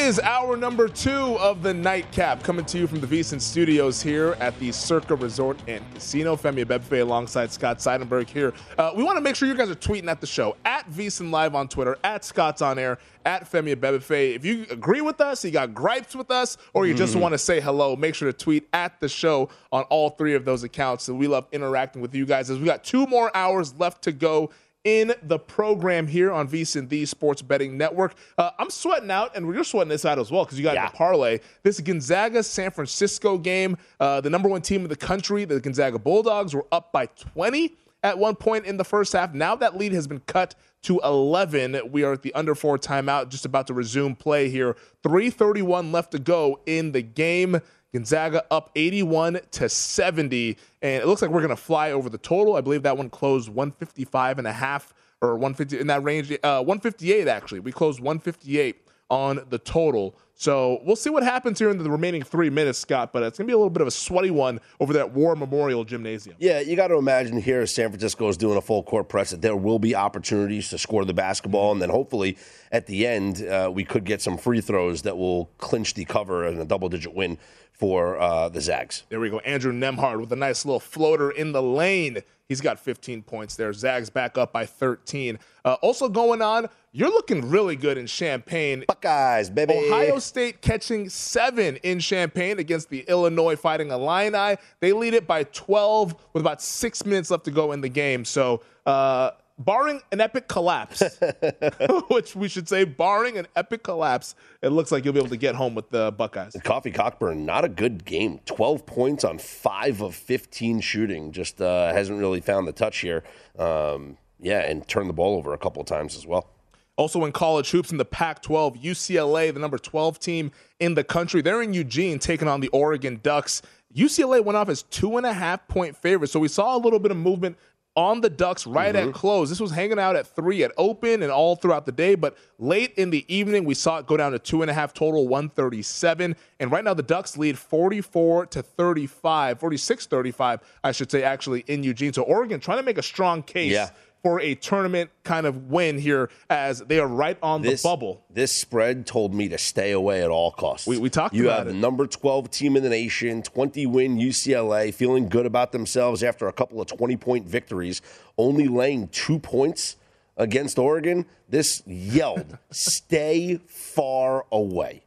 Is hour number two of the nightcap coming to you from the VSIN studios here at the Circa Resort and Casino. Femi Abebefe alongside Scott Seidenberg here. Uh, we want to make sure you guys are tweeting at the show at VSIN Live on Twitter, at Scott's on air, at Femi Abebefe. If you agree with us, you got gripes with us, or you just want to say hello, make sure to tweet at the show on all three of those accounts. So we love interacting with you guys as we got two more hours left to go in the program here on VSIN, the Sports Betting Network. Uh, I'm sweating out, and you're sweating this out as well because you got Yeah. the parlay. This Gonzaga San Francisco game, uh, the number one team in the country, the Gonzaga Bulldogs, were up by 20 at one point in the first half. Now that lead has been cut to 11. We are at the under four timeout, just about to resume play here. 3:31 left to go in the game. Gonzaga up 81 to 70, and it looks like we're going to fly over the total. I believe that one closed 155 and a half or 150 in that range. Uh, 158 actually. We closed 158 on the total. So we'll see what happens here in the remaining three minutes, Scott. But it's going to be a little bit of a sweaty one over that War Memorial Gymnasium. Yeah, you got to imagine here San Francisco is doing a full court press that there will be opportunities to score the basketball, and then hopefully at the end uh, we could get some free throws that will clinch the cover and a double-digit win for uh, the Zags. There we go. Andrew Nembhard with a nice little floater in the lane. He's got 15 points there. Zags back up by 13. Uh, also going on, you're looking really good in Champaign. Buckeyes, baby. Ohio State catching seven in Champaign against the Illinois Fighting Illini. They lead it by 12 with about six minutes left to go in the game. So, uh, barring an epic collapse, which we should say, barring an epic collapse, it looks like you'll be able to get home with the Buckeyes. Kofi Cockburn, not a good game. 12 points on 5 of 15 shooting. Just uh, hasn't really found the touch here. Um, yeah, and turned the ball over a couple of times as well. Also in college hoops in the Pac 12, UCLA, the number 12 team in the country, they're in Eugene taking on the Oregon Ducks. UCLA went off as two and a half point favorites. So we saw a little bit of movement on the Ducks right at mm-hmm. close. This was hanging out at three at open and all throughout the day, but late in the evening, we saw it go down to two and a half total, 137. And right now, the Ducks lead 44 to 35, 46 35, I should say, actually, in Eugene. So Oregon trying to make a strong case Yeah. For a tournament kind of win here as they are right on This the bubble. This spread told me to stay away at all costs. We- we talked you about have it. the number 12 team in the nation, 20 win UCLA, feeling good about themselves after a couple of 20 point victories, only laying two points against Oregon. This yelled, stay far away.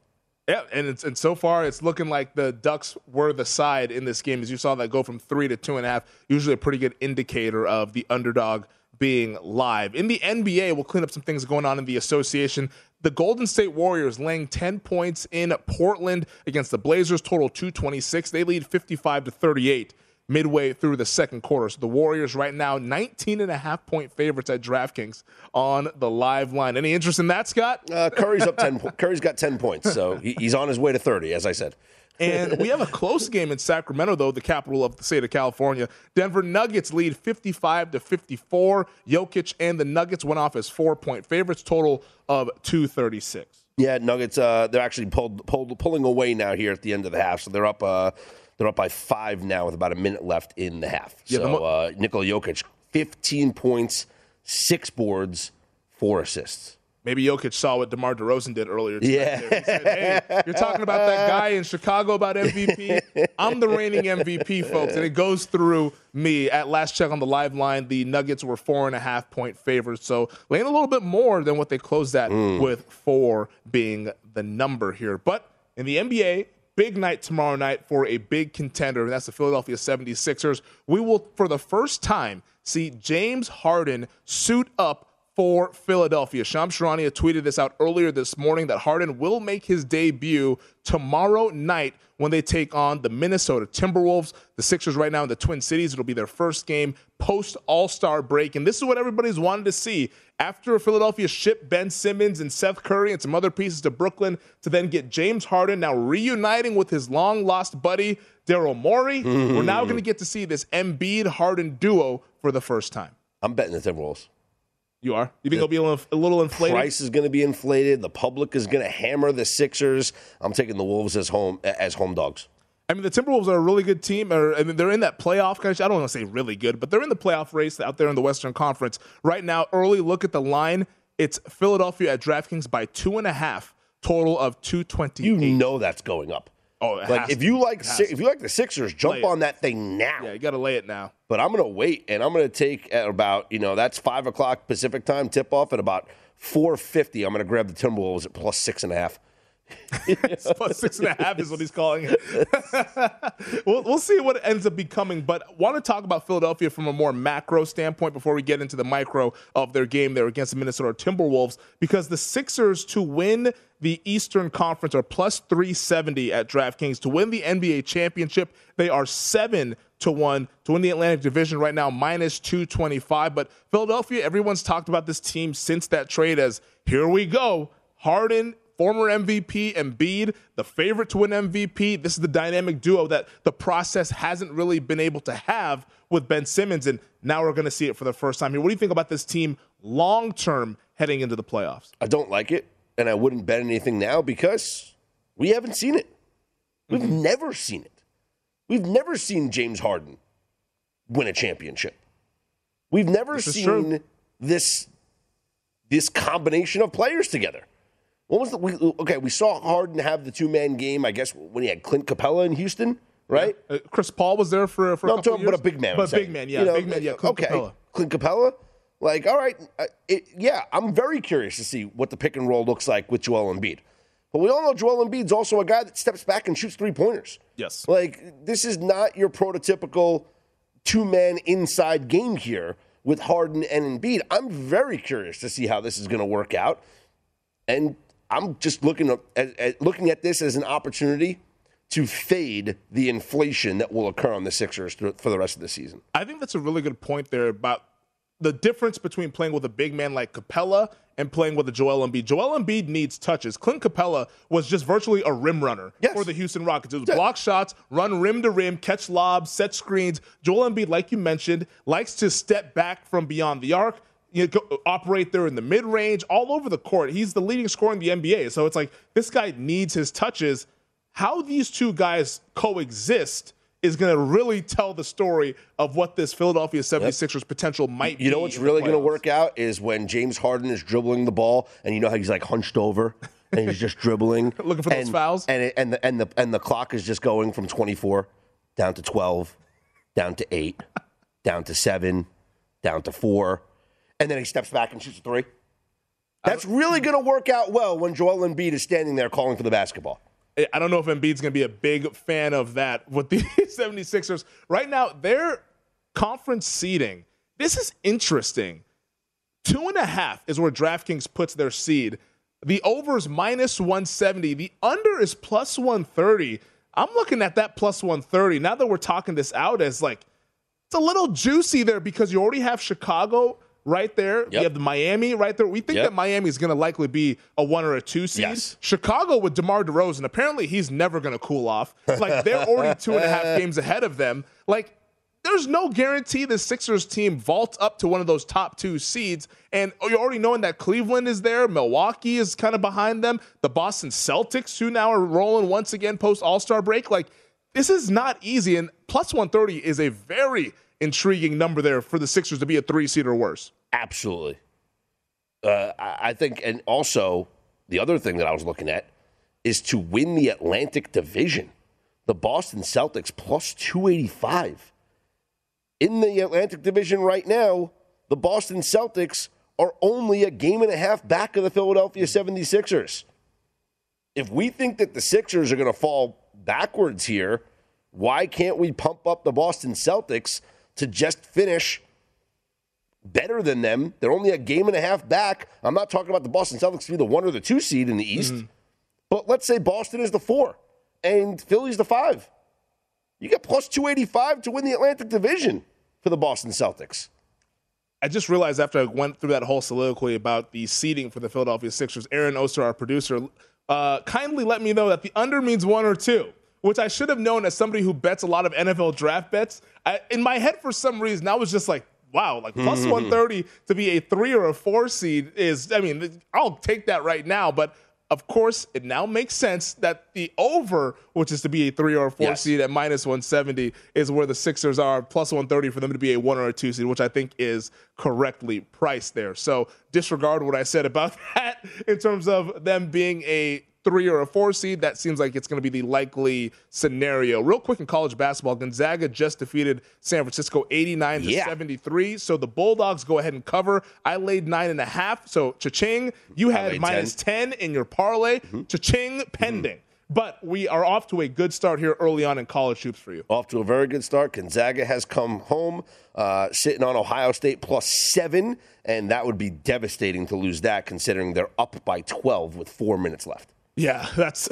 Yeah, and it's and so far it's looking like the Ducks were the side in this game as you saw that go from three to two and a half. Usually a pretty good indicator of the underdog being live. In the NBA, we'll clean up some things going on in the association. The Golden State Warriors laying 10 points in Portland against the Blazers, total 226. They lead 55 to 38 midway through the second quarter. So the Warriors right now 19 and a half point favorites at DraftKings on the live line. Any interest in that, Scott? Uh, Curry's up 10 po- Curry's got 10 points, so he's on his way to 30 as I said. And we have a close game in Sacramento, though, the capital of the state of California. Denver Nuggets lead 55 to 54. Jokic and the Nuggets went off as four point favorites, total of 236. Yeah, Nuggets. Uh, they're actually pulled, pulled, pulling away now here at the end of the half, so they're up. Uh, they're up by five now with about a minute left in the half. Yeah, the so mo- uh, Nikola Jokic, 15 points, six boards, four assists. Maybe Jokic saw what DeMar DeRozan did earlier. Yeah. He said, hey, you're talking about that guy in Chicago about MVP. I'm the reigning MVP, folks. And it goes through me. At last check on the live line, the Nuggets were four and a half point favorites. So laying a little bit more than what they closed at, mm. with four being the number here. But in the NBA, big night tomorrow night for a big contender, and that's the Philadelphia 76ers. We will, for the first time, see James Harden suit up for Philadelphia. Shams Charania tweeted this out earlier this morning that Harden will make his debut tomorrow night when they take on the Minnesota Timberwolves. The Sixers right now in the Twin Cities. It'll be their first game post All Star break. And this is what everybody's wanted to see. After Philadelphia shipped Ben Simmons and Seth Curry and some other pieces to Brooklyn to then get James Harden now reuniting with his long lost buddy, Daryl Morey, mm. we're now going to get to see this Embiid Harden duo for the first time. I'm betting the Timberwolves. You are? You think it'll be a little inflated? Price is going to be inflated. The public is going to hammer the Sixers. I'm taking the Wolves as home as home dogs. I mean, the Timberwolves are a really good team. Or, I mean, they're in that playoff. Kind of, I don't want to say really good, but they're in the playoff race out there in the Western Conference right now. Early look at the line. It's Philadelphia at DraftKings by two and a half. Total of two twenty. You know that's going up. Oh, like if you like if you like the Sixers, jump on that thing now. Yeah, you got to lay it now. But I'm going to wait, and I'm going to take at about you know that's five o'clock Pacific time tip off at about four fifty. I'm going to grab the Timberwolves at plus six and a half. plus six and a half is what he's calling it. we'll, we'll see what it ends up becoming, but want to talk about Philadelphia from a more macro standpoint before we get into the micro of their game there against the Minnesota Timberwolves, because the Sixers to win the Eastern Conference are plus 370 at DraftKings. To win the NBA championship, they are seven to one. To win the Atlantic Division right now, minus 225. But Philadelphia, everyone's talked about this team since that trade as here we go. Harden former MVP Embiid, the favorite to win MVP. This is the dynamic duo that the process hasn't really been able to have with Ben Simmons, and now we're going to see it for the first time here. What do you think about this team long term heading into the playoffs? I don't like it, and I wouldn't bet anything now because we haven't seen it. We've mm-hmm. never seen it. We've never seen James Harden win a championship. We've never this seen this this combination of players together. What was the we, okay? We saw Harden have the two man game. I guess when he had Clint Capela in Houston, right? Yeah. Uh, Chris Paul was there for for no, a couple talking, but a big man. But big man, yeah, you know, big man, yeah. Clint okay, Capela. Clint Capela. Like, all right, uh, it, yeah, I'm very curious to see what the pick and roll looks like with Joel Embiid. But we all know Joel Embiid's also a guy that steps back and shoots three pointers. Yes. Like, this is not your prototypical two man inside game here with Harden and Embiid. I'm very curious to see how this is going to work out. And I'm just looking at, at, looking at this as an opportunity to fade the inflation that will occur on the Sixers for the rest of the season. I think that's a really good point there about the difference between playing with a big man like Capela and playing with a Joel Embiid. Joel Embiid needs touches. Clint Capela was just virtually a rim runner yes. for the Houston Rockets. It was block shots, run rim to rim, catch lobs, set screens. Joel Embiid, like you mentioned, likes to step back from beyond the arc, you know, operate there in the mid range, all over the court. He's the leading scorer in the NBA. So it's like this guy needs his touches. How these two guys coexist is going to really tell the story of what this Philadelphia 76ers yep. potential might be. You know what's really going to work out is when James Harden is dribbling the ball and you know how he's like hunched over and he's just dribbling looking for and, those fouls and it, and the and the and the clock is just going from 24 down to 12 down to 8 down to 7 down to 4 and then he steps back and shoots a three. That's really going to work out well when Joel Embiid is standing there calling for the basketball. I don't know if Embiid's going to be a big fan of that with the 76ers. Right now, their conference seeding, this is interesting. Two and a half is where DraftKings puts their seed. The over is minus 170. The under is plus 130. I'm looking at that plus 130. Now that we're talking this out as like, it's a little juicy there because you already have Chicago right there. Yep. We have the Miami right there. We think yep. that Miami is going to likely be a one or a two seed. Yes. Chicago with DeMar DeRozan, apparently he's never going to cool off. Like they're already two and a half games ahead of them. Like there's no guarantee the Sixers team vaults up to one of those top two seeds. And you're already knowing that Cleveland is there. Milwaukee is kind of behind them. The Boston Celtics, who now are rolling once again post All Star break. Like, this is not easy. And plus 130 is a very intriguing number there for the Sixers to be a three seed or worse. Absolutely. Uh, I think, and also the other thing that I was looking at is to win the Atlantic Division. The Boston Celtics plus 285. In the Atlantic Division right now, the Boston Celtics are only a game and a half back of the Philadelphia 76ers. If we think that the Sixers are going to fall backwards here, why can't we pump up the Boston Celtics to just finish better than them. They're only a game and a half back. I'm not talking about the Boston Celtics to be the one or the two seed in the East, but let's say Boston is the four and Philly's the five. You get plus 285 to win the Atlantic Division for the Boston Celtics. I just realized after I went through that whole soliloquy about the seeding for the Philadelphia Sixers, Aaron Oster, our producer, uh, kindly let me know that the under means one or two, which I should have known as somebody who bets a lot of NFL draft bets. I, in my head, for some reason, I was just like, wow, like plus mm-hmm. 130 to be a three or a four seed is, I mean, I'll take that right now. But of course, it now makes sense that the over, which is to be a three or a four Yes. seed at minus 170, is where the Sixers are, plus 130 for them to be a one or a two seed, which I think is correctly priced there. So disregard what I said about that in terms of them being a three or a four seed. That seems like it's going to be the likely scenario. Real quick in college basketball, Gonzaga just defeated San Francisco 89 to Yeah. 73. So the Bulldogs go ahead and cover. I laid nine and a half. So cha-ching, you had minus 10 in your parlay. Cha-ching pending. But we are off to a good start here early on in college hoops for you. Off to a very good start. Gonzaga has come home, uh, sitting on Ohio State plus seven, and that would be devastating to lose that considering they're up by 12 with four minutes left. Yeah, that's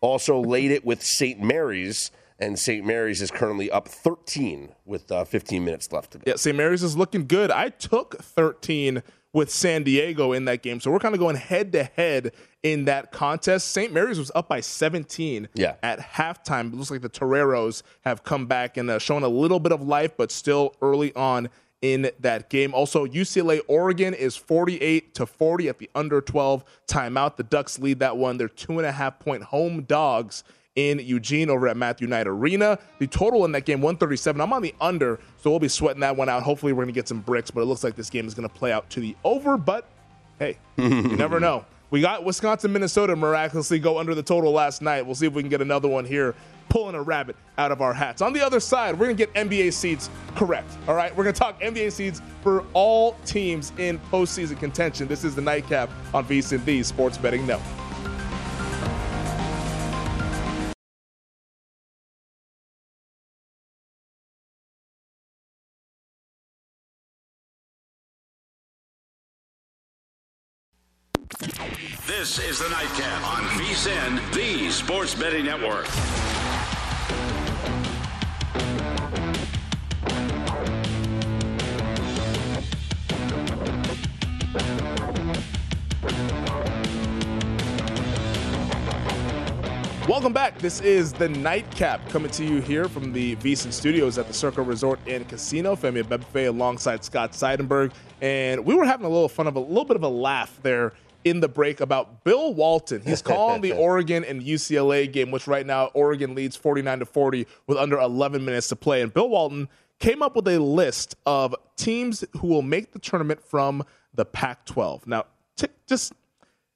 Also laid it with St. Mary's, and St. Mary's is currently up 13 with uh, 15 minutes left to go. Yeah, St. Mary's is looking good. I took 13 with San Diego in that game. So we're kind of going head to head in that contest. St. Mary's was up by 17 Yeah. at halftime. It looks like the Toreros have come back and uh, shown a little bit of life, but still early on in that game. Also, UCLA Oregon is 48 to 40 at the under 12 timeout. The Ducks lead that one. They're two and a half point home dogs in Eugene over at Matthew Knight Arena. The total in that game, 137. I'm on the under, so we'll be sweating that one out. Hopefully, we're going to get some bricks, but it looks like this game is going to play out to the over. But hey, you never know. We got Wisconsin, Minnesota miraculously go under the total last night. We'll see if we can get another one here, pulling a rabbit out of our hats. On the other side, we're going to get NBA seeds correct. All right, we're going to talk NBA seeds for all teams in postseason contention. This is the nightcap on VSIN, the Sports Betting Network. This is the Nightcap on VSIN, the Sports Betting Network. Welcome back. This is the Nightcap coming to you here from the VSIN Studios at the Circa Resort and Casino. Femi Abebefe alongside Scott Seidenberg, and we were having a little fun of a little bit of a laugh there in the break about Bill Walton. He's calling the Oregon and UCLA game, which right now Oregon leads 49 to 40 with under 11 minutes to play, and Bill Walton came up with a list of teams who will make the tournament from the Pac-12. Now, t- just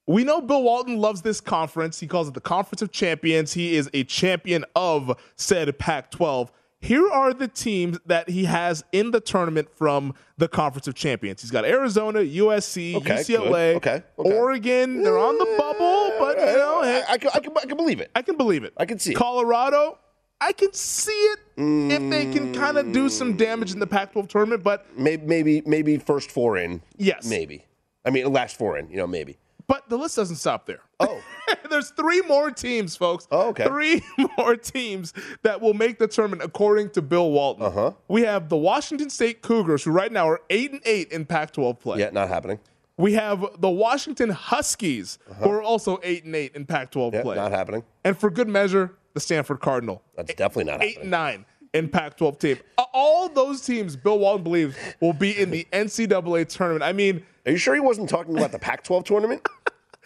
we know Bill Walton loves this conference. He calls it the Conference of Champions. He is a champion of said Pac 12. Here are the teams that he has in the tournament from the Conference of Champions. He's got Arizona, USC, Okay, UCLA. Okay, okay. Oregon. They're on the bubble, but you know, hey, I, I, can, I, can, I can believe it. I can believe it. I can see it. Colorado. I can see it if they can kind of do some mm. damage in the Pac-12 tournament, but Maybe, maybe, maybe first four in. Yes. Maybe. I mean, last four in. You know, maybe. But the list doesn't stop there. Oh. There's three more teams, folks. Oh, okay. Three more teams that will make the tournament according to Bill Walton. Uh-huh. We have the Washington State Cougars, who right now are eight and eight in Pac-12 play. Yeah, not happening. We have the Washington Huskies, who are also eight and eight in Pac-12 Uh-huh. Yeah, play. not happening. And for good measure, the Stanford Cardinal. That's definitely not Eight and nine in Pac-12 team. All those teams, Bill Walton believes, will be in the NCAA tournament. I mean, Are you sure he wasn't talking about the Pac-12 tournament?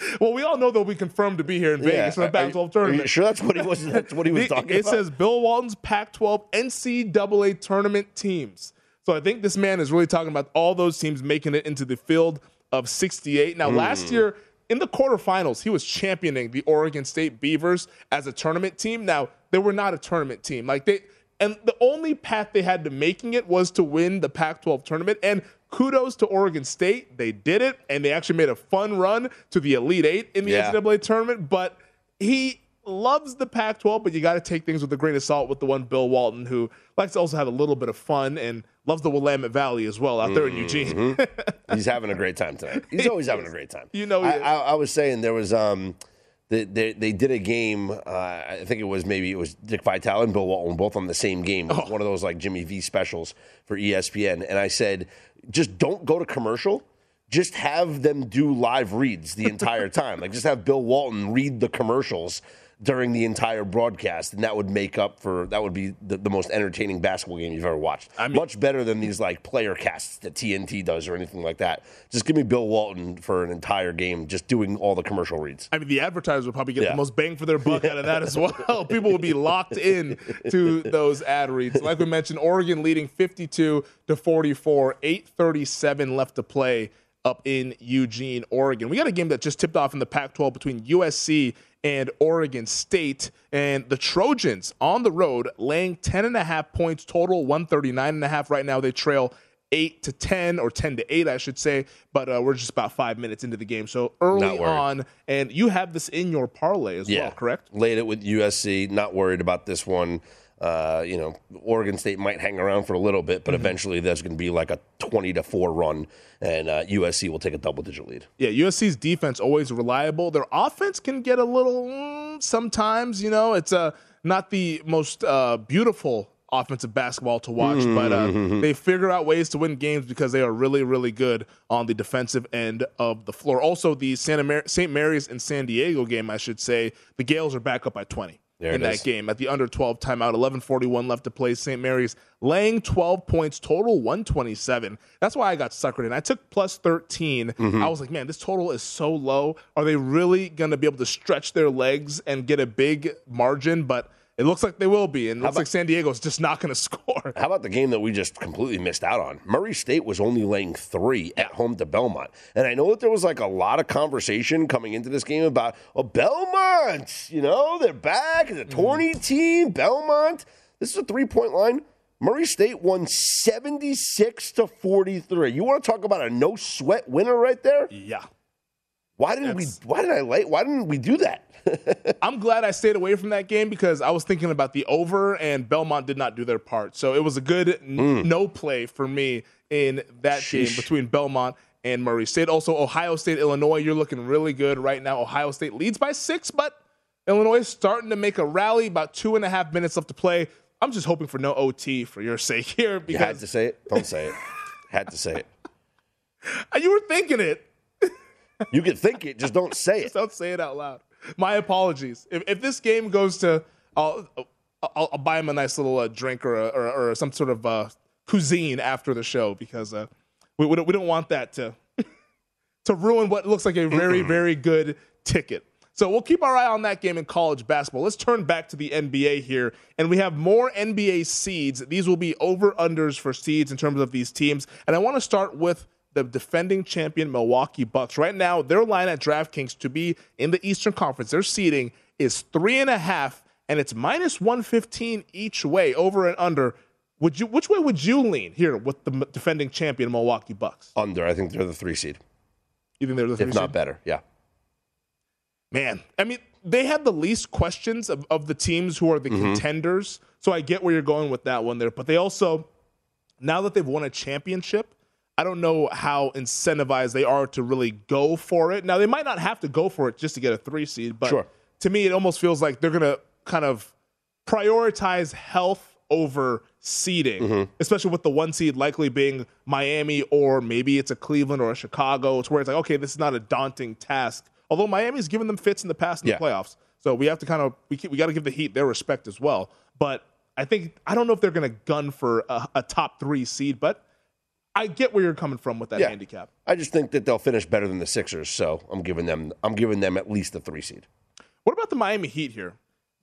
well, we all know they'll be confirmed to be here in Vegas for the Are- are Pac-12 Are tournament. sure that's what he was? That's what he was The- talking it about. It says Bill Walton's Pac-12 NCAA tournament teams. So I think this man is really talking about all those teams making it into the field of 68. Now, Hmm. last year in the quarterfinals, he was championing the Oregon State Beavers as a tournament team. Now, they were not a tournament team. Like they and the only path they had to making it was to win the Pac-12 tournament. And kudos to Oregon State. They did it, and they actually made a fun run to the Elite Eight in the Yeah. NCAA tournament. But he loves the Pac 12, but you got to take things with a grain of salt with the one Bill Walton, who likes to also have a little bit of fun and loves the Willamette Valley as well out there in Eugene. He's having a great time tonight. He's always having a great time. You know I. I, I was saying there was um, they, they, they did a game. Uh, I think it was maybe it was Dick Vitale and Bill Walton both on the same game. Was one of those like Jimmy V specials for ESPN. And I said, just don't go to commercial. Just have them do live reads the entire time. like just have Bill Walton read the commercials during the entire broadcast, and that would make up for that would be the, the most entertaining basketball game you've ever watched. Much better than these like player casts that TNT does or anything like that. Just give me Bill Walton for an entire game, just doing all the commercial reads. I mean, the advertisers would probably get Yeah. the most bang for their buck out of that as well. People would be locked in to those ad reads. Like we mentioned, Oregon leading 52 to 44, 8:37 left to play up in Eugene, Oregon. We got a game that just tipped off in the Pac-12 between USC and Oregon State, and the Trojans on the road laying 10 and a half points total, 139 and a half right now. They trail eight to 10 or 10 to 8 i should say but uh, we're just about five minutes into the game so early on and you have this in your parlay as well correct Laid it with USC. Not worried about this one. Uh, you know, Oregon State might hang around for a little bit, Mm-hmm. but eventually there's going to be like a 20 to 4 run, and uh, USC will take a double digit lead. yeah usc's defense always reliable their offense can get a little mm, sometimes you know it's uh, not the most uh, beautiful offensive basketball to watch but uh, they figure out ways to win games because they are really really good on the defensive end of the floor also the Santa Mar- st mary's and san diego game i should say the gales are back up by 20 There in that is. game. At the under 12 timeout 1141 left to play st mary's laying 12 points total 127 that's why i got suckered in. I took plus 13 Mm-hmm. i was like man this total is so low. Are they really going to be able to stretch their legs and get a big margin? But it looks like they will be and it looks like san diego's just not going to score How about the game that we just completely missed out on? Murray State was only laying three at home to Belmont. And I know that there was like a lot of conversation coming into this game about, oh, Belmont, you know, they're back. It's a mm-hmm. tourney team. Belmont. This is a three point line. Murray State won 76 to 43. You want to talk about a no sweat winner right there? yeah Why didn't That's- we why did I lay why didn't we do that? I'm glad I stayed away from that game because I was thinking about the over, and Belmont did not do their part. So it was a good n- hmm. no play for me in that game between Belmont and Murray State. Also, Ohio State, Illinois, you're looking really good right now. Ohio State leads by six, but Illinois is starting to make a rally. About two and a half minutes left to play. I'm just hoping for no OT for your sake here You had to say it. Don't say it. Had to say it. you were thinking it. You can think it, just don't say it. Just don't say it out loud. My apologies. If, if this game goes to, I'll, I'll, I'll buy him a nice little uh, drink or, a, or or some sort of uh, cuisine after the show because uh, we we don't, we don't want that to to ruin what looks like a very very good ticket. So we'll keep our eye on that game in college basketball. Let's turn back to the NBA here, and we have more NBA seeds. These will be over unders for seeds in terms of these teams, and I want to start with the defending champion Milwaukee Bucks. Right now, their line at DraftKings to be in the Eastern Conference, their seeding is three and a half, and it's minus one fifteen each way, over and under. Would you? Which way would you lean here with the defending champion Milwaukee Bucks? Under, I think they're the three seed. You think they're the three If seed? not better. Yeah. Man, I mean, they had the least questions of, of the teams who are the mm-hmm. contenders. So I get where you're going with that one there. But they also, now that they've won a championship, I don't know how incentivized they are to really go for it. Now, they might not have to go for it just to get a three seed, but Sure. to me, it almost feels like they're going to kind of prioritize health over seeding, mm-hmm. especially with the one seed likely being Miami or maybe it's a Cleveland or a Chicago. It's where it's like, okay, this is not a daunting task. Although Miami's given them fits in the past in Yeah. the playoffs, so we have to kind of we we got to give the Heat their respect as well. But I think I don't know if they're going to gun for a, a top three seed, but I get where you're coming from with that Yeah. handicap. I just think that they'll finish better than the Sixers, so I'm giving them I'm giving them at least the three seed. What about the Miami Heat here?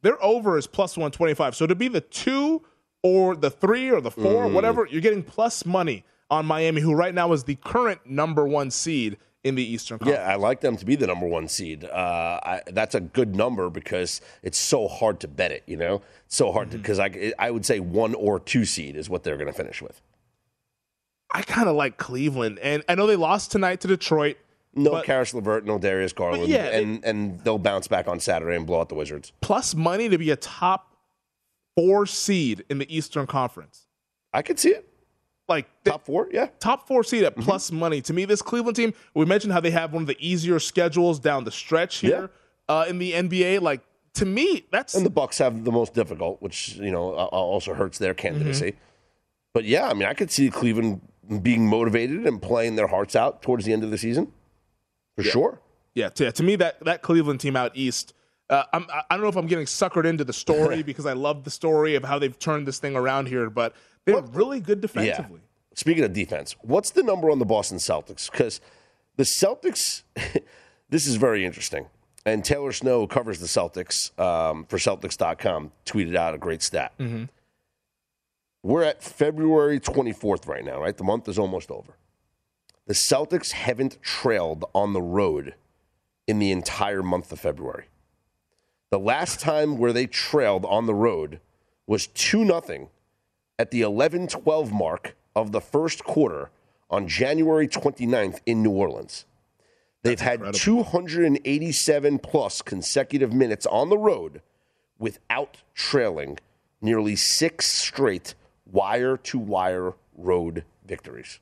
Their over is plus 125. So to be the two or the three or the four, Mm. whatever, you're getting plus money on Miami, who right now is the current number one seed in the Eastern Conference. Yeah, I like them to be the number one seed. Uh, I, that's a good number because it's so hard to bet it. You know, it's so hard Mm-hmm. to because I I would say one or two seed is what they're going to finish with. I kind of like Cleveland, and I know they lost tonight to Detroit. No But- Caris LeVert, no Darius Garland, yeah, they- and and they'll bounce back on Saturday and blow out the Wizards. Plus money to be a top four seed in the Eastern Conference. I could see it. Like Top four, yeah. top four seed at Mm-hmm. plus money. To me, this Cleveland team, we mentioned how they have one of the easier schedules down the stretch here uh, in the NBA. Like to me, that's And the Bucks have the most difficult, which you know also hurts their candidacy. Mm-hmm. But yeah, I mean, I could see Cleveland being motivated and playing their hearts out towards the end of the season, for sure. yeah. To, to me, that that Cleveland team out east. Uh, I'm, I I don't know if I'm getting suckered into the story because I love the story of how they've turned this thing around here, but they're really good defensively. Yeah. Speaking of defense, what's the number on the Boston Celtics? Because the Celtics, this is very interesting. And Taylor Snow covers the Celtics um, for Celtics.com, tweeted out a great stat. We're at February 24th right now, right? The month is almost over. The Celtics haven't trailed on the road in the entire month of February. The last time where they trailed on the road was 2 0 at the 11 12 mark of the first quarter on January 29th in New Orleans. They've had 287 plus consecutive minutes on the road without trailing nearly six straight wire to wire road victories.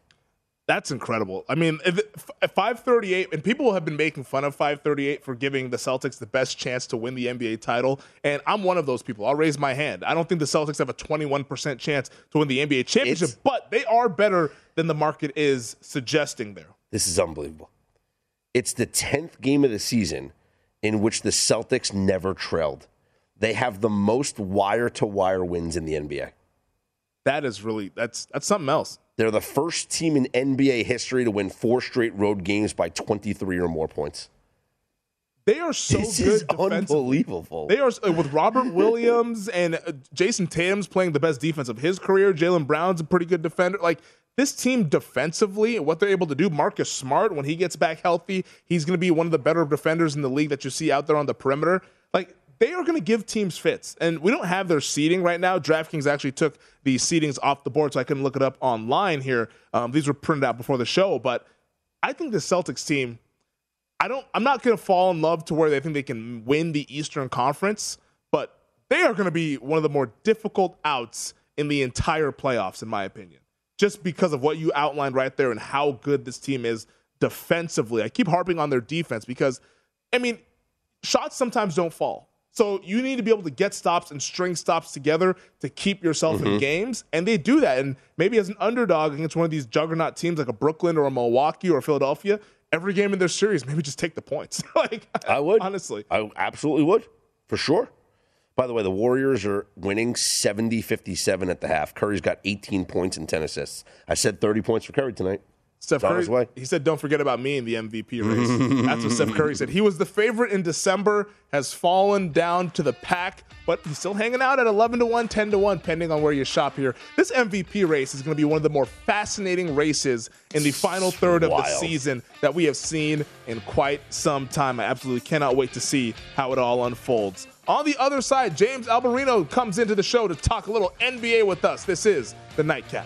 That's incredible. I mean, if it- f- 538, and people have been making fun of 538 for giving the Celtics the best chance to win the NBA title. And I'm one of those people. I'll raise my hand. I don't think the Celtics have a 21% chance to win the NBA championship, It's- but they are better than the market is suggesting there. This is unbelievable. It's the 10th game of the season in which the Celtics never trailed. They have the most wire to wire wins in the NBA. That is really, that's that's something else. They're the first team in NBA history to win four straight road games by 23 or more points. They are so This good is unbelievable. They are uh, with Robert Williams and uh, Jayson Tatum's playing the best defense of his career. Jaylen Brown's a pretty good defender. Like this team defensively, what they're able to do. Marcus Smart, when he gets back healthy, he's going to be one of the better defenders in the league that you see out there on the perimeter. They are going to give teams fits, and we don't have their seating right now. DraftKings actually took the seatings off the board, so I couldn't look it up online here. Um, these were printed out before the show, but I think the Celtics team I don't I'm not going to fall in love to where they think they can win the Eastern Conference, but they are going to be one of the more difficult outs in the entire playoffs in my opinion. Just because of what you outlined right there and how good this team is defensively. I keep harping on their defense because I mean, shots sometimes don't fall. So you need to be able to get stops and string stops together to keep yourself in mm-hmm. games, and they do that. And maybe as an underdog against one of these juggernaut teams like a Brooklyn or a Milwaukee or Philadelphia, every game in their series, maybe just take the points. like I would. honestly. I absolutely would, for sure. By the way, the Warriors are winning 70 57 at the half. Curry's got 18 points and 10 assists. I said 30 points for Curry tonight. Steph Curry, his way. he said, "Don't forget about me in the MVP race." That's what Steph Curry said. He was the favorite in December, has fallen down to the pack, but he's still hanging out at 11 to 1, 10 to 1, depending on where you shop here. This MVP race is going to be one of the more fascinating races in the final third of the season that we have seen in quite some time. I absolutely cannot wait to see how it all unfolds. On the other side, James Alberino comes into the show to talk a little NBA with us. This is the Nightcap.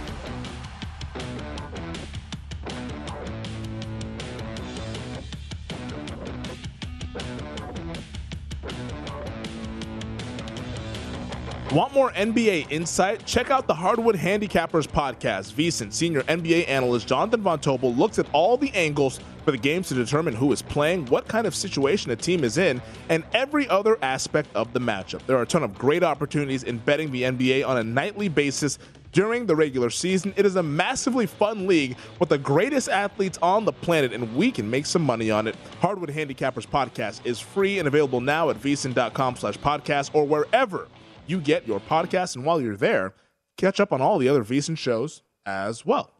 Want more NBA insight? Check out the Hardwood Handicappers podcast. VSiN senior NBA analyst Jonathan Von Tobel looks at all the angles for the games to determine who is playing, what kind of situation a team is in, and every other aspect of the matchup. There are a ton of great opportunities in betting the NBA on a nightly basis during the regular season. It is a massively fun league with the greatest athletes on the planet, and we can make some money on it. Hardwood Handicappers podcast is free and available now at vsin.com slash podcast or wherever you get your podcast. And while you're there, catch up on all the other VSiN shows as well.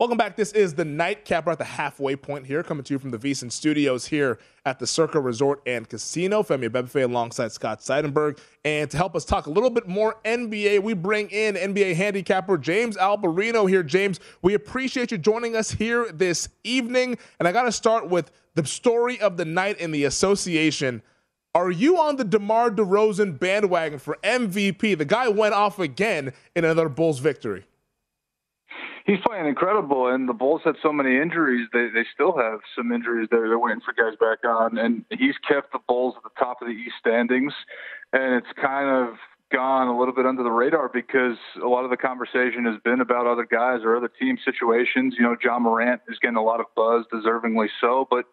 Welcome back. This is the nightcap. We're at the halfway point here, coming to you from the VSiN studios here at the Circa Resort and Casino. Femi Abebefe alongside Scott Seidenberg. And to help us talk a little bit more NBA, we bring in NBA handicapper James Alberino here. James, we appreciate you joining us here this evening. And I got to start with the story of the night in the association. Are you on the DeMar DeRozan bandwagon for MVP? The guy went off again in another Bulls victory. He's playing incredible, and the Bulls had so many injuries. They they still have some injuries that they're waiting for guys back on, and he's kept the Bulls at the top of the East standings, and it's kind of gone a little bit under the radar because a lot of the conversation has been about other guys or other team situations. You know, Ja Morant is getting a lot of buzz, deservingly so, but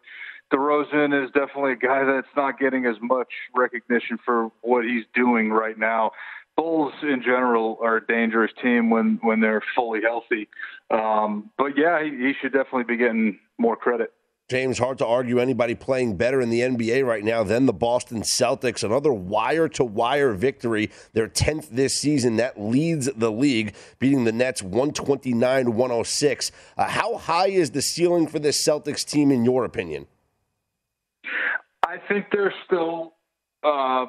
DeRozan is definitely a guy that's not getting as much recognition for what he's doing right now. Bulls in general are a dangerous team when when they're fully healthy. Um, but yeah, he, he should definitely be getting more credit. James, hard to argue anybody playing better in the NBA right now than the Boston Celtics. Another wire to wire victory, their 10th this season. That leads the league, beating the Nets 129 106. Uh, how high is the ceiling for this Celtics team, in your opinion? I think they're still uh,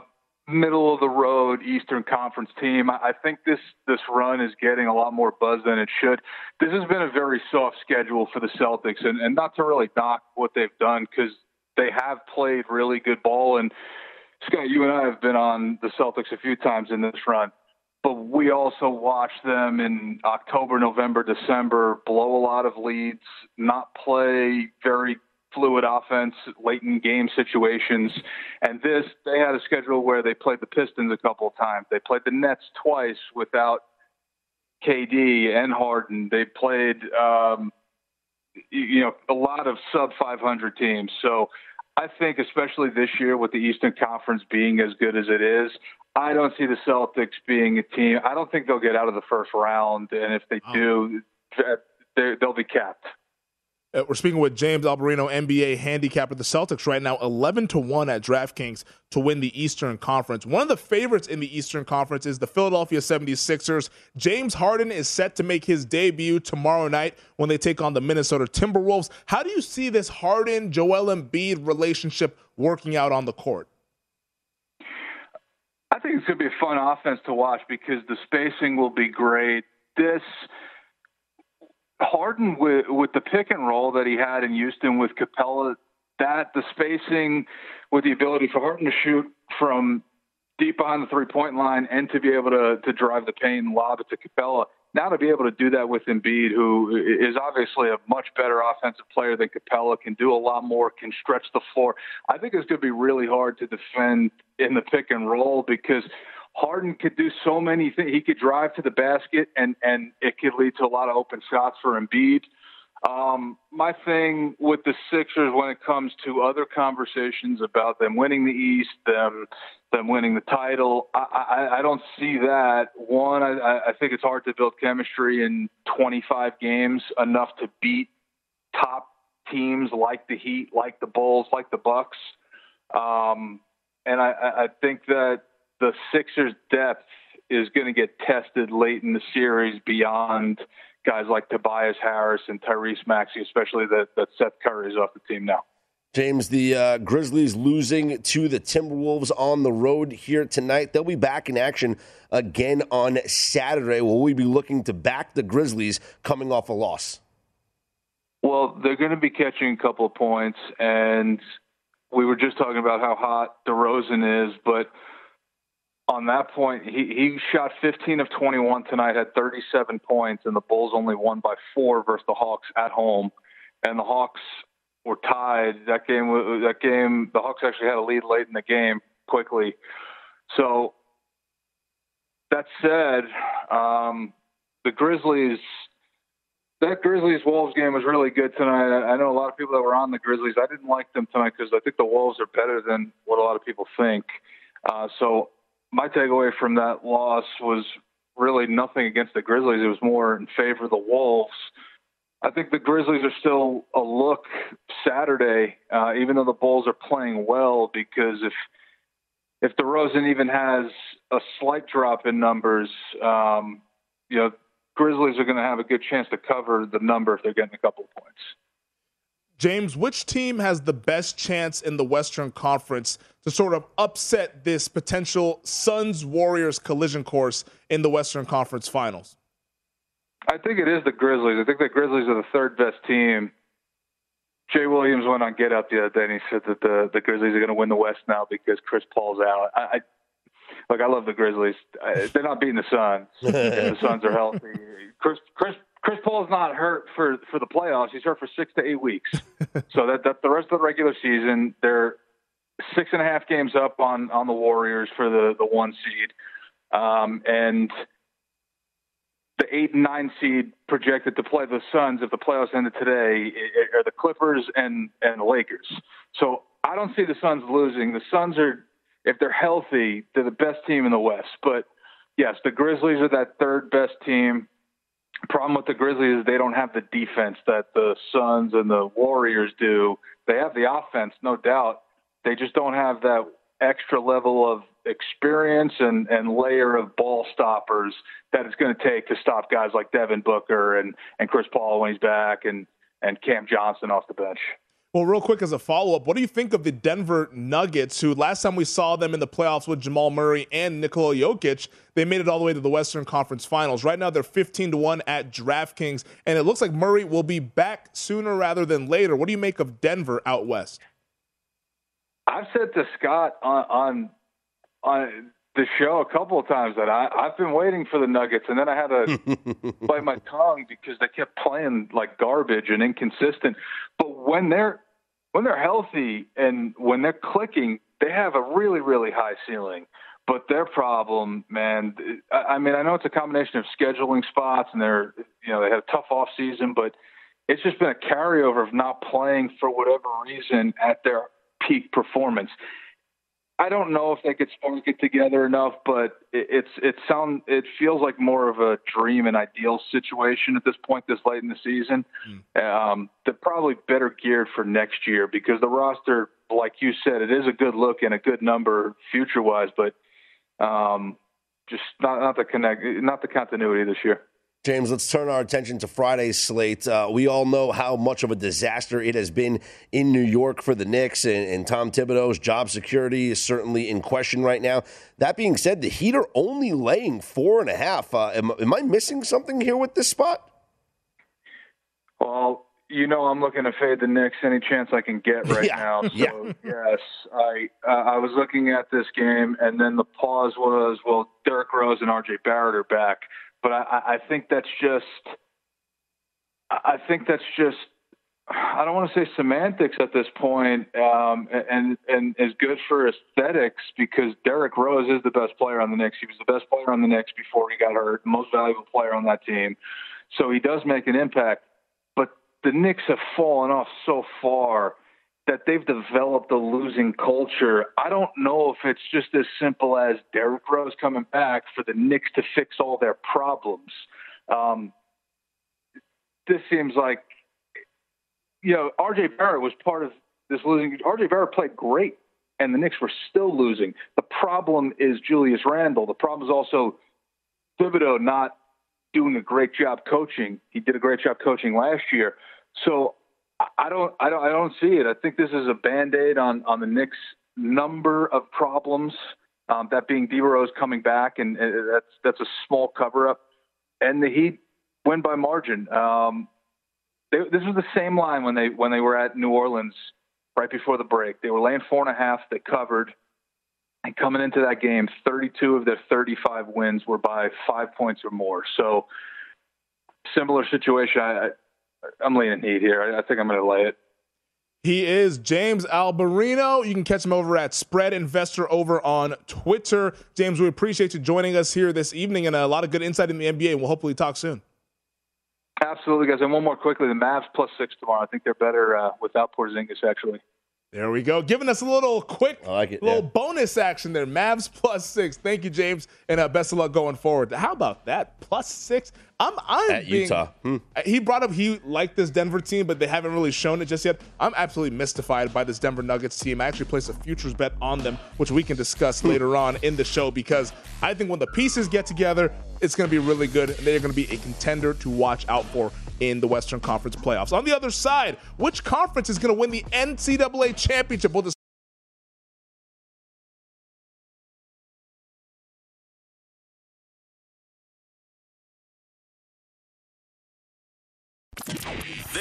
middle of the road Eastern Conference team. I think this this run is getting a lot more buzz than it should. This has been a very soft schedule for the Celtics, and, and not to really knock what they've done because they have played really good ball. And Scott, you and I have been on the Celtics a few times in this run. But we also watched them in October, November, December blow a lot of leads, not play very fluid offense, late in game situations. And this, they had a schedule where they played the Pistons a couple of times. They played the Nets twice without KD and Harden. They played, um, you know, a lot of sub 500 teams. So I think, especially this year with the Eastern Conference being as good as it is, I don't see the Celtics being a team. I don't think they'll get out of the first round. And if they do, they'll be capped. Uh, we're speaking with James Alberino, NBA handicapper. The Celtics right now 11 to 1 at DraftKings to win the Eastern Conference. One of the favorites in the Eastern Conference is the Philadelphia 76ers. James Harden is set to make his debut tomorrow night when they take on the Minnesota Timberwolves. How do you see this Harden Joel Embiid relationship working out on the court? I think it's going to be a fun offense to watch because the spacing will be great. This Harden with with the pick and roll that he had in Houston with Capela, that the spacing with the ability for Harden to shoot from deep behind the three point line and to be able to to drive the paint and lob it to Capela. Now to be able to do that with Embiid, who is obviously a much better offensive player than Capela, can do a lot more, can stretch the floor. I think it's going to be really hard to defend in the pick and roll because Harden could do so many things. He could drive to the basket, and and it could lead to a lot of open shots for Embiid. Um, my thing with the Sixers when it comes to other conversations about them winning the East, them them winning the title, I, I, I don't see that. One, I, I think it's hard to build chemistry in 25 games enough to beat top teams like the Heat, like the Bulls, like the Bucks. Um, and I, I think that the Sixers' depth is going to get tested late in the series beyond guys like Tobias Harris and Tyrese Maxey, especially that, that Seth Curry is off the team now. James, the uh, Grizzlies losing to the Timberwolves on the road here tonight. They'll be back in action again on Saturday. Will we be looking to back the Grizzlies coming off a loss? Well, they're going to be catching a couple of points, and we were just talking about how hot DeRozan is, but – on that point, he, he shot 15 of 21 tonight, had 37 points, and the Bulls only won by four versus the Hawks at home. And the Hawks were tied. That game, that game, the Hawks actually had a lead late in the game quickly. So that said, um, the Grizzlies, that Grizzlies Wolves game was really good tonight. I know a lot of people that were on the Grizzlies. I didn't like them tonight because I think the Wolves are better than what a lot of people think. Uh, so my takeaway from that loss was really nothing against the Grizzlies. It was more in favor of the Wolves. I think the Grizzlies are still a look Saturday, uh, even though the Bulls are playing well. Because if if DeRozan even has a slight drop in numbers, um, you know, Grizzlies are going to have a good chance to cover the number if they're getting a couple of points. James, which team has the best chance in the Western Conference to sort of upset this potential Suns Warriors collision course in the Western Conference Finals? I think it is the Grizzlies. I think the Grizzlies are the third best team Jay Williams went on Get Up the other day and he said that the the Grizzlies are going to win the West now because Chris Paul's out. I, I look, I love the Grizzlies. I, they're not beating the Suns. the Suns are healthy. Chris Chris Chris Paul's not hurt for for the playoffs. He's hurt for six to eight weeks. so that that the rest of the regular season, they're six and a half games up on on the Warriors for the the one seed, um, and the eight and nine seed projected to play the Suns if the playoffs ended today are the Clippers and and the Lakers. So I don't see the Suns losing. The Suns are, if they're healthy, they're the best team in the West. But yes, the Grizzlies are that third best team. Problem with the Grizzlies is they don't have the defense that the Suns and the Warriors do. They have the offense, no doubt. They just don't have that extra level of experience and, and layer of ball stoppers that it's going to take to stop guys like Devin Booker and, and Chris Paul when he's back and, and Cam Johnson off the bench. Well, real quick as a follow up, what do you think of the Denver Nuggets, who last time we saw them in the playoffs with Jamal Murray and Nikola Jokic, they made it all the way to the Western Conference Finals. Right now, they're 15 to 1 at DraftKings, and it looks like Murray will be back sooner rather than later. What do you make of Denver out west? I've said to Scott on, on on the show a couple of times that I, I've been waiting for the Nuggets, and then I had to bite my tongue because they kept playing like garbage and inconsistent. But when they're when they're healthy and when they're clicking, they have a really really high ceiling. But their problem, man, I mean, I know it's a combination of scheduling spots, and they're you know they had a tough off season, but it's just been a carryover of not playing for whatever reason at their peak performance. I don't know if they could spark it together enough, but it, it's it sound it feels like more of a dream and ideal situation at this point, this late in the season. Mm. Um, they're probably better geared for next year because the roster, like you said, it is a good look and a good number future wise, but um, just not not the connect, not the continuity this year. James, let's turn our attention to Friday's slate. Uh, we all know how much of a disaster it has been in New York for the Knicks, and, and, Tom Thibodeau's job security is certainly in question right now. That being said, the Heat are only laying four and a half. Uh, am, am I missing something here with this spot? Well, you know I'm looking to fade the Knicks any chance I can get right yeah. now. So yeah. yes, I uh, I was looking at this game, and then the pause was well, Derrick Rose and R.J. Barrett are back but I, I think that's just I think that's just I don't want to say semantics at this point, um, and and is good for aesthetics because Derrick Rose is the best player on the Knicks. He was the best player on the Knicks before he got hurt, most valuable player on that team. So he does make an impact. But the Knicks have fallen off so far that they've developed a losing culture. I don't know if it's just as simple as Derrick Rose coming back for the Knicks to fix all their problems. Um, this seems like, you know, RJ Barrett was part of this losing. RJ Barrett played great, and the Knicks were still losing. The problem is Julius Randle. The problem is also Thibodeau not doing a great job coaching. He did a great job coaching last year. So I don't, I don't, I don't see it. I think this is a band aid on on the Knicks' number of problems. Um, that being D Rose coming back, and, and that's that's a small cover up. And the Heat win by margin. Um, they, this was the same line when they when they were at New Orleans right before the break. They were laying four and a half. They covered. And coming into that game, 32 of their 35 wins were by five points or more. So, similar situation. I, I'm leaning Heat here. I, I think I'm going to lay it. He is James Alberino. You can catch him over at Spread Investor over on Twitter. James, we appreciate you joining us here this evening and a lot of good insight in the NBA. And we'll hopefully talk soon. Absolutely, guys. And one more quickly: the Mavs plus six tomorrow. I think they're better uh, without Porzingis. Actually. There we go. Giving us a little quick, like it, little yeah. bonus action there. Mavs plus six. Thank you, James, and uh, best of luck going forward. How about that? Plus six. I'm, I'm at being, Utah. Hmm. He brought up he liked this Denver team, but they haven't really shown it just yet. I'm absolutely mystified by this Denver Nuggets team. I actually placed a futures bet on them, which we can discuss Hmm. later on in the show because I think when the pieces get together, it's going to be really good, and they're going to be a contender to watch out for in the Western Conference playoffs. On the other side, which conference is going to win the NCAA championship? We'll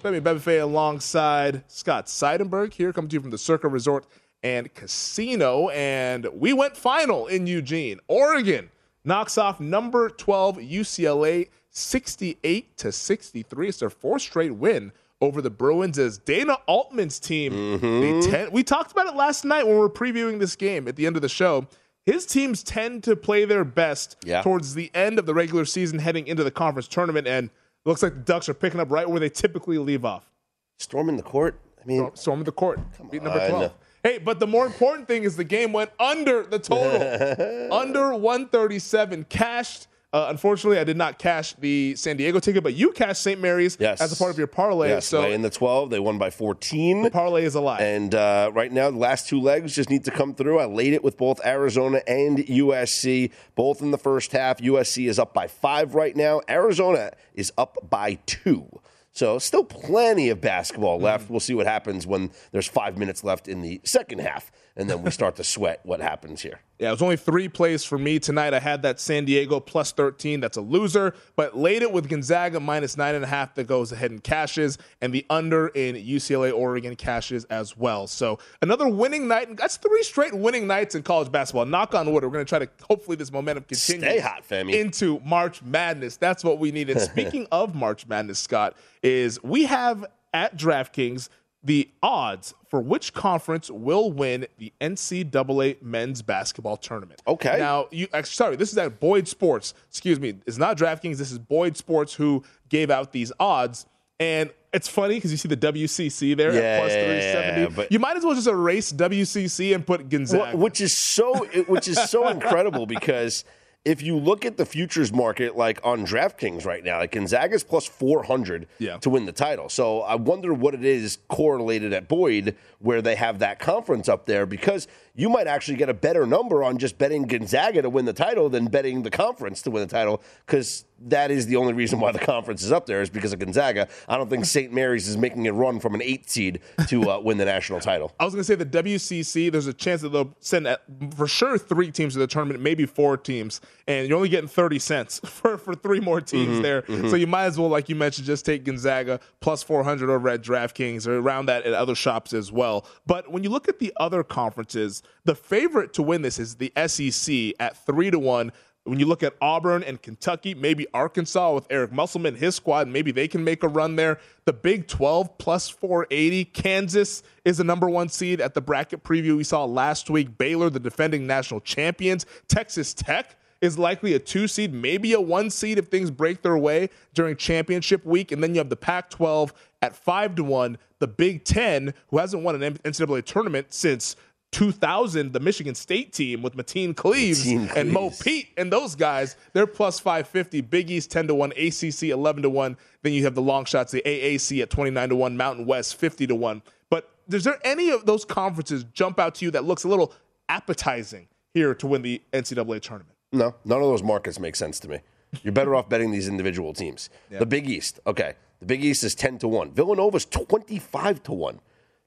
Femi Abebefe alongside Scott Seidenberg here, coming to you from the Circa Resort and Casino. And we went final in Eugene. Oregon knocks off number 12 UCLA 68 to 63. It's their fourth straight win over the Bruins as Dana Altman's team. They mm-hmm. ten, we talked about it last night when we were previewing this game at the end of the show. His teams tend to play their best Yeah. towards the end of the regular season heading into the conference tournament. And it looks like the Ducks are picking up right where they typically leave off. Storming the court. I mean, Storm of the court. Beat number on. 12. Hey, but the more important thing is the game went under the total. under 137 cashed. Uh, unfortunately, I did not cash the San Diego ticket, but you cashed St. Mary's yes. as a part of your parlay. Yes, so in the 12, they won by 14. The parlay is alive. And uh, right now, the last two legs just need to come through. I laid it with both Arizona and USC, both in the first half. USC is up by five right now. Arizona is up by two. So still plenty of basketball left. We'll see what happens when there's five minutes left in the second half, and then we start to sweat what happens here. Yeah, it was only three plays for me tonight. I had that San Diego plus 13. That's a loser, but laid it with Gonzaga minus nine and a half that goes ahead and cashes, and the under in UCLA Oregon cashes as well. So another winning night. That's three straight winning nights in college basketball. Knock on wood. We're going to try to hopefully this momentum continues Stay hot, Femi. into March Madness. That's what we need. And speaking of March Madness, Scott, is we have at DraftKings the odds for which conference will win the NCAA men's basketball tournament. Okay. Now, you actually, sorry, this is at Boyd Sports. Excuse me, it's not DraftKings. This is Boyd Sports who gave out these odds. And it's funny because you see the WCC there Yeah, at yeah, 370. yeah, but- you might as well just erase WCC and put Gonzaga. Wh- which is so which is so incredible because if you look at the futures market like on DraftKings right now, like Gonzaga's plus 400 Yeah. to win the title. So I wonder what it is correlated at Boyd where they have that conference up there because you might actually get a better number on just betting Gonzaga to win the title than betting the conference to win the title because that is the only reason why the conference is up there is because of Gonzaga. I don't think St. Mary's is making a run from an eight seed to uh, win the national title. I was going to say the WCC, there's a chance that they'll send at, for sure three teams to the tournament, maybe four teams, and you're only getting 30 cents for, for three more teams there. So you might as well, like you mentioned, just take Gonzaga plus 400 over at DraftKings or around that at other shops as well. But when you look at the other conferences, the favorite to win this is the SEC at three to one. When you look at Auburn and Kentucky, maybe Arkansas with Eric Musselman, his squad, maybe they can make a run there. The Big 12 plus 480. Kansas is the number one seed at the bracket preview we saw last week. Baylor, the defending national champions. Texas Tech is likely a two seed, maybe a one seed if things break their way during championship week. And then you have the Pac 12 at five to one. The Big 10, who hasn't won an NCAA tournament since 2000, the Michigan State team with Mateen Cleaves Mateen and Mo Pete and those guys, they're plus 550. Big East 10 to 1, ACC 11 to 1. Then you have the long shots, the AAC at 29 to 1, Mountain West 50 to 1. But is there any of those conferences jump out to you that looks a little appetizing here to win the NCAA tournament? No, none of those markets make sense to me. You're better off betting these individual teams. The Big East, okay. The Big East is 10 to 1. Villanova's 25 to 1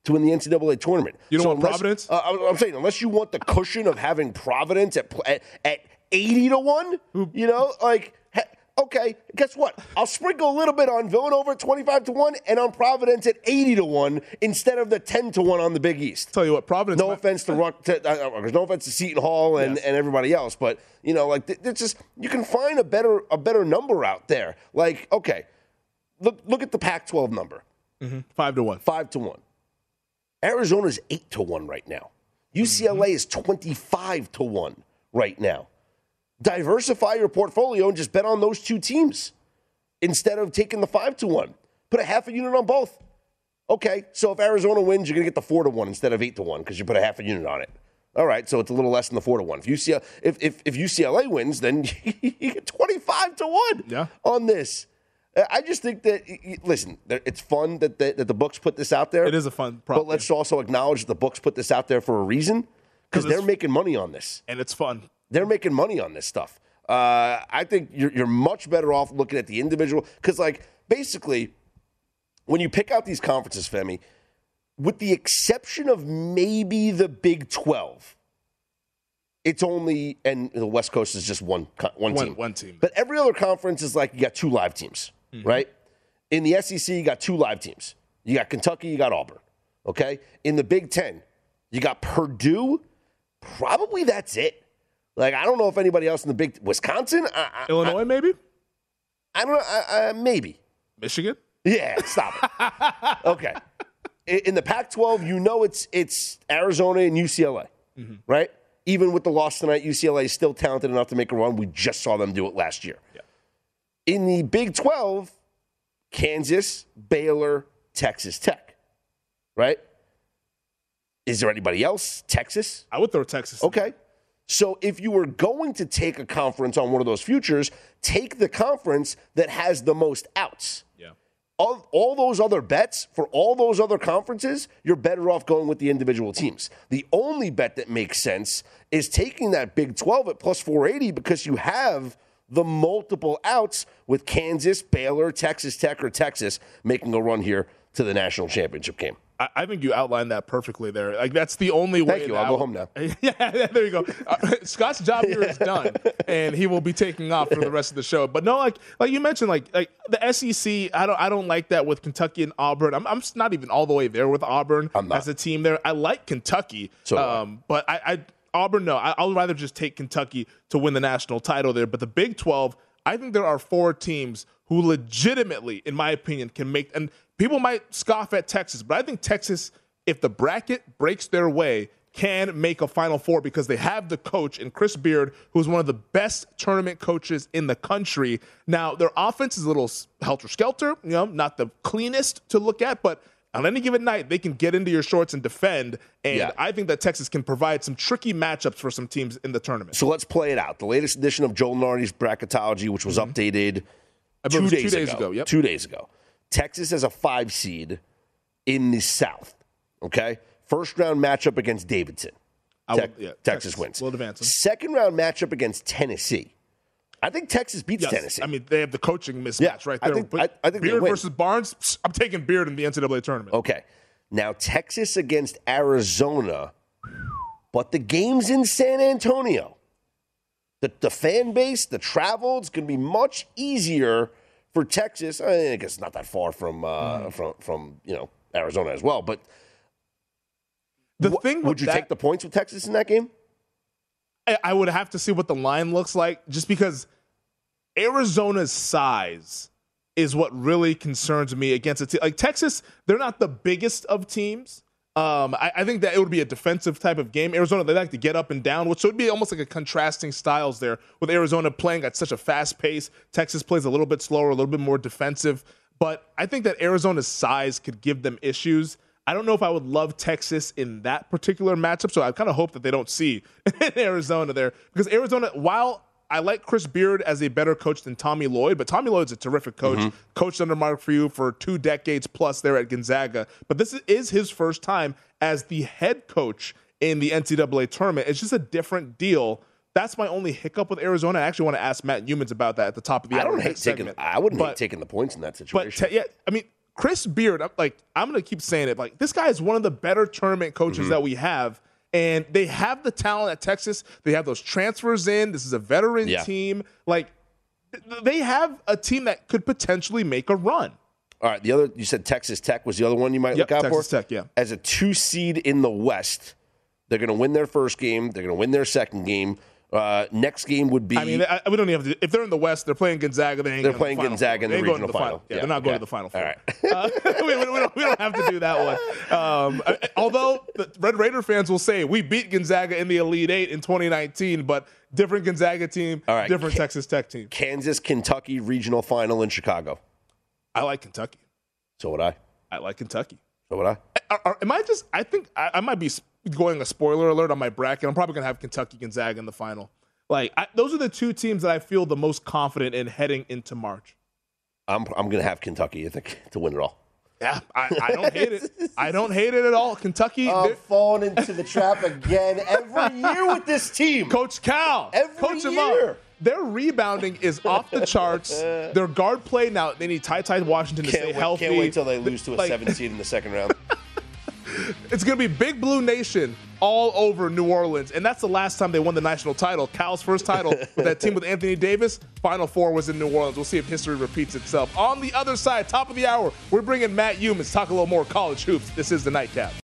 to win the NCAA tournament. You don't want unless- Providence? Uh, I'm saying, unless you want the cushion of having Providence at, at, at 80 to 1, you know, like, okay, guess what? I'll sprinkle a little bit on Villanova at 25 to 1 and on Providence at 80 to 1 instead of the 10 to 1 on the Big East. Tell you what, Providence. No might- offense to, Ruck, to uh, uh, no offense to Seton Hall and, Yes. and everybody else, but you know, like it's just you can find a better a better number out there. Like, okay, look look at the Pac-12 number, five to one. five to one. Arizona's eight to one right now. Mm-hmm. UCLA is twenty-five to one right now. Diversify your portfolio and just bet on those two teams instead of taking the five to one. Put a half a unit on both. Okay, so if Arizona wins, you're going to get the four to one instead of eight to one because you put a half a unit on it. All right, so it's a little less than the four to one. If UCLA, if, if, if UCLA wins, then you get 25 to one Yeah. on this. I just think that, listen, it's fun that the, that the books put this out there. It is a fun prop, But let's also acknowledge that the books put this out there for a reason because they're making money on this. and it's fun. They're making money on this stuff. Uh, I think you're, you're much better off looking at the individual because, like, basically, when you pick out these conferences, Femi, with the exception of maybe the Big 12, it's only, and the West Coast is just one, one, One- team. one team. But every other conference is like you got two live teams, Mm-hmm. right? In the SEC, you got two live teams. You got Kentucky, you got Auburn. Okay? In the Big Ten, you got Purdue. Probably that's it. Like, I don't know if anybody else in the Big Wisconsin. I, I, Illinois, maybe? I don't know. I, I, maybe. Michigan? Yeah, stop it. okay. In in the Pac-12, you know it's it's Arizona and UCLA, mm-hmm. right? Even with the loss tonight, UCLA is still talented enough to make a run. We just saw them do it last year. In the Big 12, Kansas, Baylor, Texas Tech, right? Is there anybody else? Texas? I would throw Texas. Okay. So if you were going to take a conference on one of those futures, take the conference that has the most outs. Yeah. All, all those other bets for all those other conferences, you're better off going with the individual teams. The only bet that makes sense is taking that Big 12 at plus 480 because you have the multiple outs with Kansas, Baylor, Texas Tech, or Texas making a run here to the national championship game. I, I think you outlined that perfectly there. Like that's the only way. Thank you. I'll go home now. yeah, there you go. Uh, Scott's job here is done, and he will be taking off for the rest of the show. But no, like like you mentioned, like like the SEC, I don't I don't like that with Kentucky and Auburn. I'm I'm not even all the way there with Auburn I'm not. as a team there. I like Kentucky, So um, but I, I Auburn no, I, I'll rather just take Kentucky to win the national title there. But the Big Twelve, I think there are four teams who legitimately, in my opinion, can make and people might scoff at Texas, but I think Texas, if the bracket breaks their way, can make a Final Four because they have the coach and Chris Beard, who's one of the best tournament coaches in the country. Now, their offense is a little helter skelter, you know, not the cleanest to look at, but on any given night, they can get into your shorts and defend. And Yeah. I think that Texas can provide some tricky matchups for some teams in the tournament. So let's play it out. The latest edition of Joe Lunardi's bracketology, which was updated Mm-hmm. I two was days, two days ago. ago, yep. Two days ago. Texas as a five seed in the South. Okay, first round matchup against Davidson. Te- would- yeah, Texas, Texas. wins. We'll advance them. Second round matchup against Tennessee. I think Texas beats Yes. Tennessee. I mean, they have the coaching mismatch Yeah, right I there. think- But I- I think Beard versus Barnes, I'm taking Beard in the NCAA tournament. Okay. Now Texas against Arizona, but the game's in San Antonio. The, the fan base, the travel, it's going to be much easier for Texas. I guess it's not that far from uh, from from you know Arizona as well. But The wh- thing would you that, take the points with Texas in that game? I, I would have to see what the line looks like, just because Arizona's size is what really concerns me against a team like Texas. They're not the biggest of teams. Um, I, I think that it would be a defensive type of game. Arizona, they like to get up and down, which would be almost like a contrasting styles there. With Arizona playing at such a fast pace, Texas plays a little bit slower, a little bit more defensive. But I think that Arizona's size could give them issues. I don't know if I would love Texas in that particular matchup, so I kind of hope that they don't see Arizona there because Arizona, while I like Chris Beard as a better coach than Tommy Lloyd, but Tommy Lloyd's a terrific coach. Coached under Mark Few for two decades plus there at Gonzaga. But this is his first time as the head coach in the NCAA tournament. It's just a different deal. That's my only hiccup with Arizona. I actually want to ask Matt Youmans about that at the top of the I don't hate taking. segment. I wouldn't hate taking the points in that but situation. te- yeah, I mean, Chris Beard, I'm like, I'm gonna keep saying it. Like, this guy is one of the better tournament coaches Mm-hmm. that we have, and they have the talent at Texas. They have those transfers in. This is a veteran Yeah. team. Like, they have a team that could potentially make a run. All right, the other you said Texas Tech was the other one you might Yep, look out for. Texas for. Tech, yeah. As a two seed in the West, they're going to win their first game. They're going to win their second game. Uh, next game would be. I mean, I, we don't even have to. If they're in the West, they're playing Gonzaga. They ain't They're playing the Final Gonzaga in the regional to the final. Yeah, Yeah, they're not going okay. to the final. All Four. right. Uh, we, we don't, we don't have to do that one. Um, I- although the Red Raider fans will say we beat Gonzaga in the Elite Eight in 2019, but different Gonzaga team, All right. different Ca- Texas Tech team. Kansas Kentucky regional final in Chicago. I like Kentucky. So would I. I like Kentucky. So would I. Are, am I just? I think I, I might be going a spoiler alert on my bracket. I'm probably gonna have Kentucky Gonzaga in the final. Like I, those are the two teams that I feel the most confident in heading into March. I'm I'm gonna have Kentucky. I think to win it all. Yeah, I, I don't hate it. I don't hate it at all. Kentucky, I'm falling into the trap again every year with this team. Coach Cal, Every coach him year. up. Their rebounding is off the charts. Their guard play now. They need TyTy Washington to Can't stay wait, healthy. can't wait till they lose to a Like, seven seed in the second round. It's going to be Big Blue Nation all over New Orleans. And that's the last time they won the national title. Cal's first title with that team with Anthony Davis. Final four was in New Orleans. We'll see if history repeats itself. On the other side, top of the hour, we're bringing Matt Youmans, talk a little more college hoops. This is the Nightcap.